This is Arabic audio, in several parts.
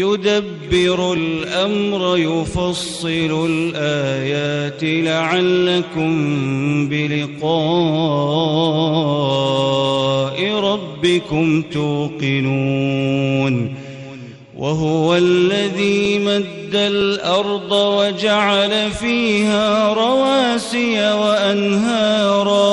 يدبر الأمر يفصل الآيات لعلكم بلقاء ربكم توقنون. وهو الذي مد الأرض وجعل فيها رواسي وأنهارا.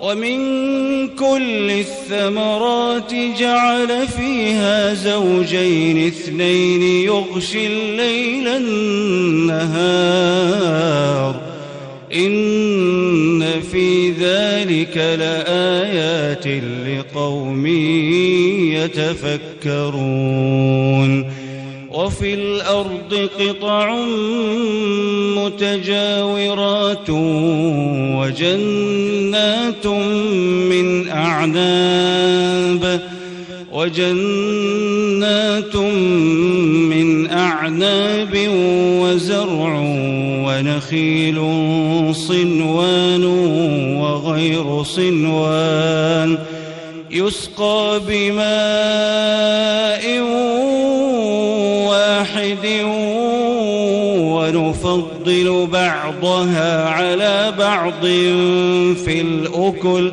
ومن كل الثمرات جعل فيها زوجين اثنين يغشي الليل النهار. إن في ذلك لآيات لقوم يتفكرون. وفي الأرض قطع متجاورات وجنات أعناب وجنات من أعناب وزرع ونخيل صنوان وغير صنوان يسقى بماء واحد ونفضل بعضها على بعض في الأكل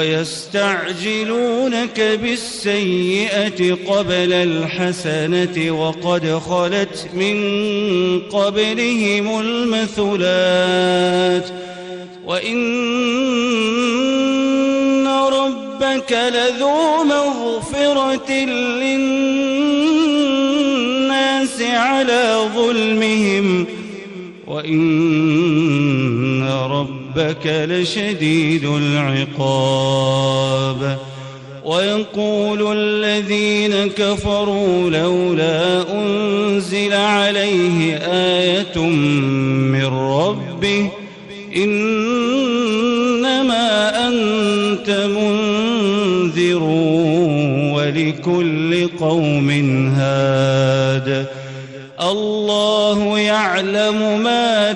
ويستعجلونك بالسيئة قبل الحسنة وقد خلت من قبلهم المثلات وإن ربك لذو مغفرة للناس على ظلمهم وإن ربك لشديد العقاب. ويقول الذين كفروا لولا أنزل عليه آية من ربه إنما أنت منذر ولكل قوم هاد. الله يعلم ما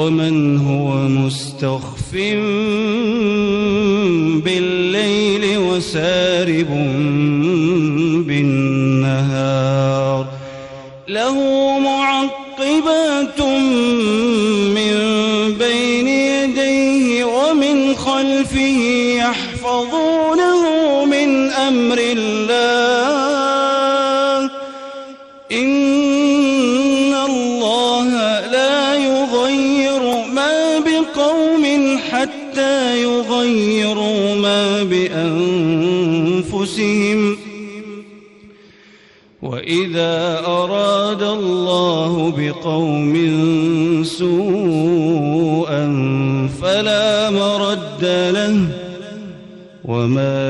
ومن هو مستخف بالليل وسارب بالنهار له معقبات من بين يديه ومن خلفه يحفظونه من أمر الله بأنفسهم وإذا أراد الله بقوم سوءا فلا مرد له وما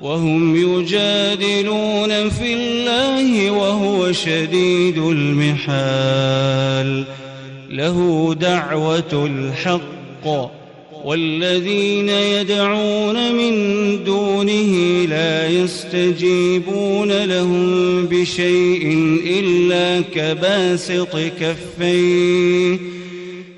وهم يجادلون في الله وهو شديد المحال. له دعوة الحق والذين يدعون من دونه لا يستجيبون لهم بشيء إلا كباسط كفيه.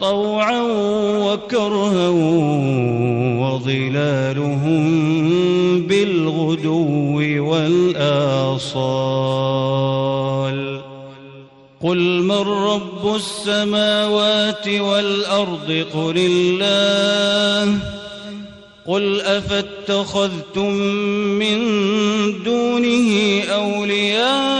طوعا وكرها وظلالهم بالغدو والآصال. قل من رب السماوات والأرض؟ قل الله. قل أفاتخذتم من دونه أولياء؟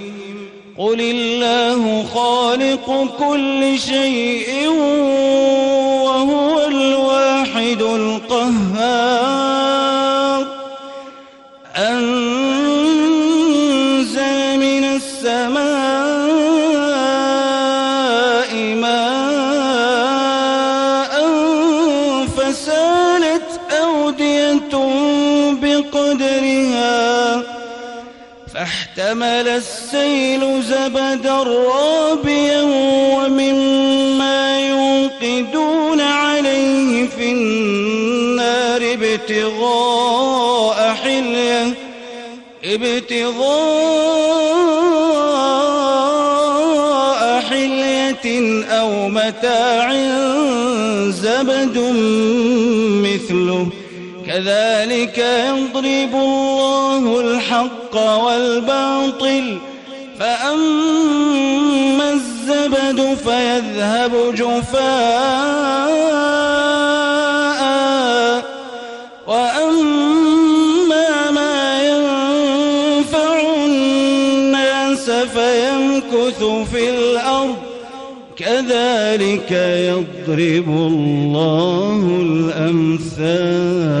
قل الله خالق كل شيء وهو الواحد القهار أنزل من السماء ماء فسالت أودية بقدرها فاحتمل السيل زبدا رابيا ومما يوقدون عليه في النار ابتغاء حلية ابتغاء حلية أو متاع زبد مثله. كذلك يضرب الله الحق والباطل فأما الزبد فيذهب جفاء. وأما ما ينفع الناس فيمكث في الأرض. كذلك يضرب الله الأمثال.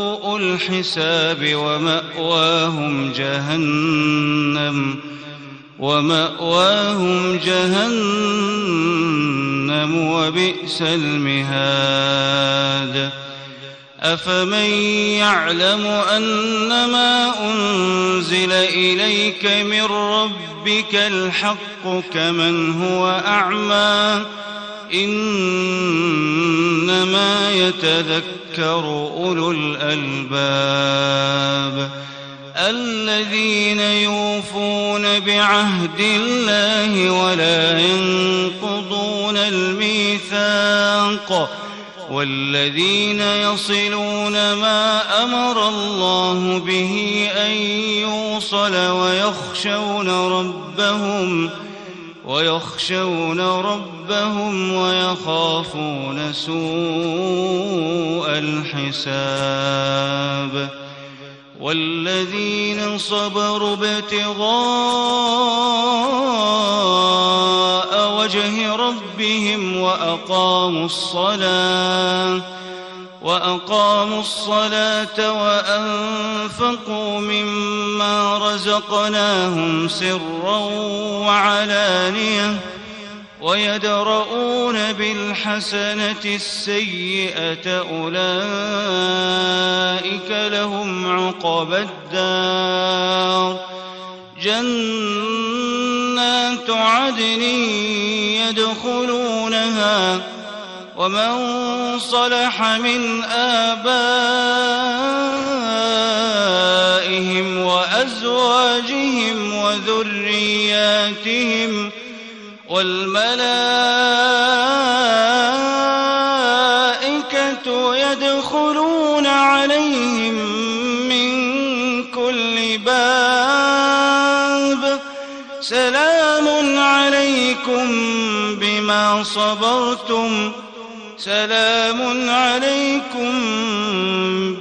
الحساب ومأواهم جهنم ومأواهم جهنم وبئس المهاد. أفمن يعلم أنما أنزل إليك من ربك الحق كمن هو أعمى إنما يتذكر أولو الألباب الذين يوفون بعهد الله ولا ينقضون الميثاق والذين يصلون ما أمر الله به أن يوصل ويخشون ربهم ويخشون ربهم ويخافون سوء الحساب والذين صبروا ابتغاء وجه ربهم وأقاموا الصلاة وأقاموا الصلاة وأنفقوا مما رزقناهم سرا وعلانية ويدرؤون بالحسنة السيئة أولئك لهم عقبى الدار جنات عدن يدخلونها ومن صلح من آبائهم وأزواجهم وذرياتهم والملائكة يدخلون عليهم من كل باب سلام عليكم بما صبرتم سلام عليكم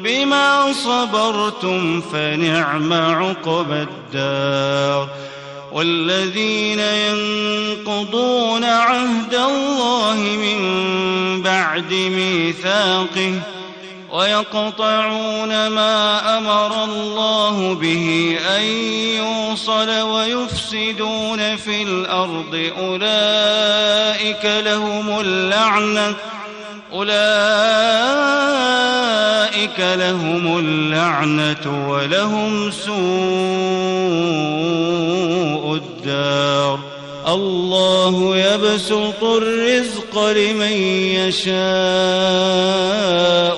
بما صبرتم فنعم عقبى الدار والذين ينقضون عهد الله من بعد ميثاقه ويقطعون ما أمر الله به أن يوصل ويفسدون في الأرض أولئك لهم اللعنة أولئك لهم اللعنة ولهم سوء الدار. الله يبسط الرزق لمن يشاء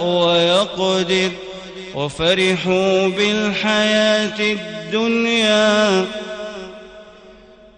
ويقدر. وفرحوا بالحياة الدنيا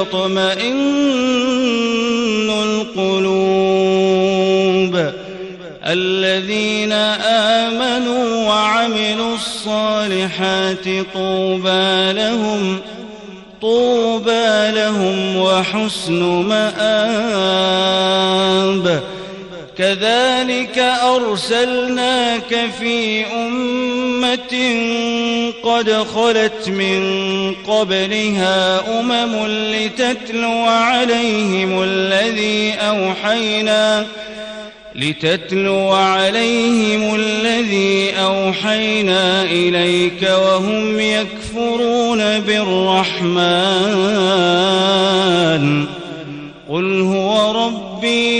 تطمئن القلوب. الذين آمنوا وعملوا الصالحات طوبى لهم طوبى لهم وحسن مآب. كذلك أرسلناك في أمة قد خلت من قبلها أمم لتتلو عليهم الذي أوحينا لتتلو عليهم الذي أوحينا إليك وهم يكفرون بالرحمن قل هو ربي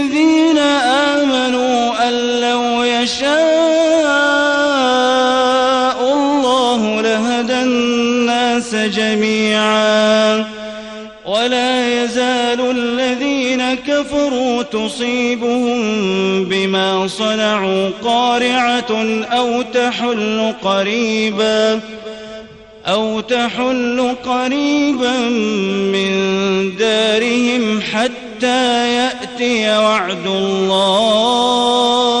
الناس جميعا. ولا يزال الذين كفروا تصيبهم بما صنعوا قارعة أو تحل قريباً أو تحل قريبا من دارهم حتى يأتي وعد الله.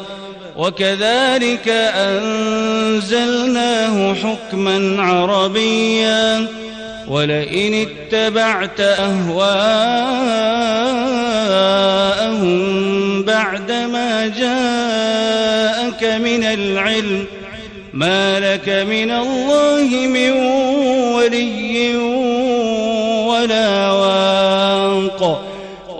وكذلك أنزلناه حكما عربيا ولئن اتبعت أهواءهم بعدما جاءك من العلم ما لك من الله من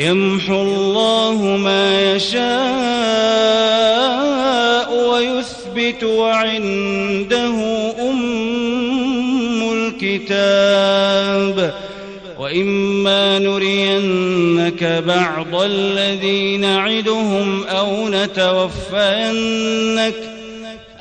يمحو الله ما يشاء ويثبت وعنده أم الكتاب. وإما نرينك بعض الذي نعدهم أو نتوفينك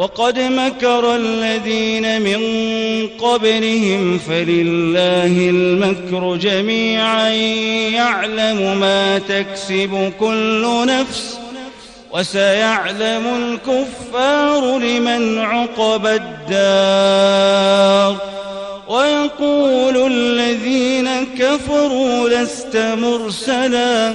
وقد مكر الذين من قبلهم فلله المكر جميعا. يعلم ما تكسب كل نفس وسيعلم الكفار لمن عقب الدار. ويقول الذين كفروا لست مرسلا.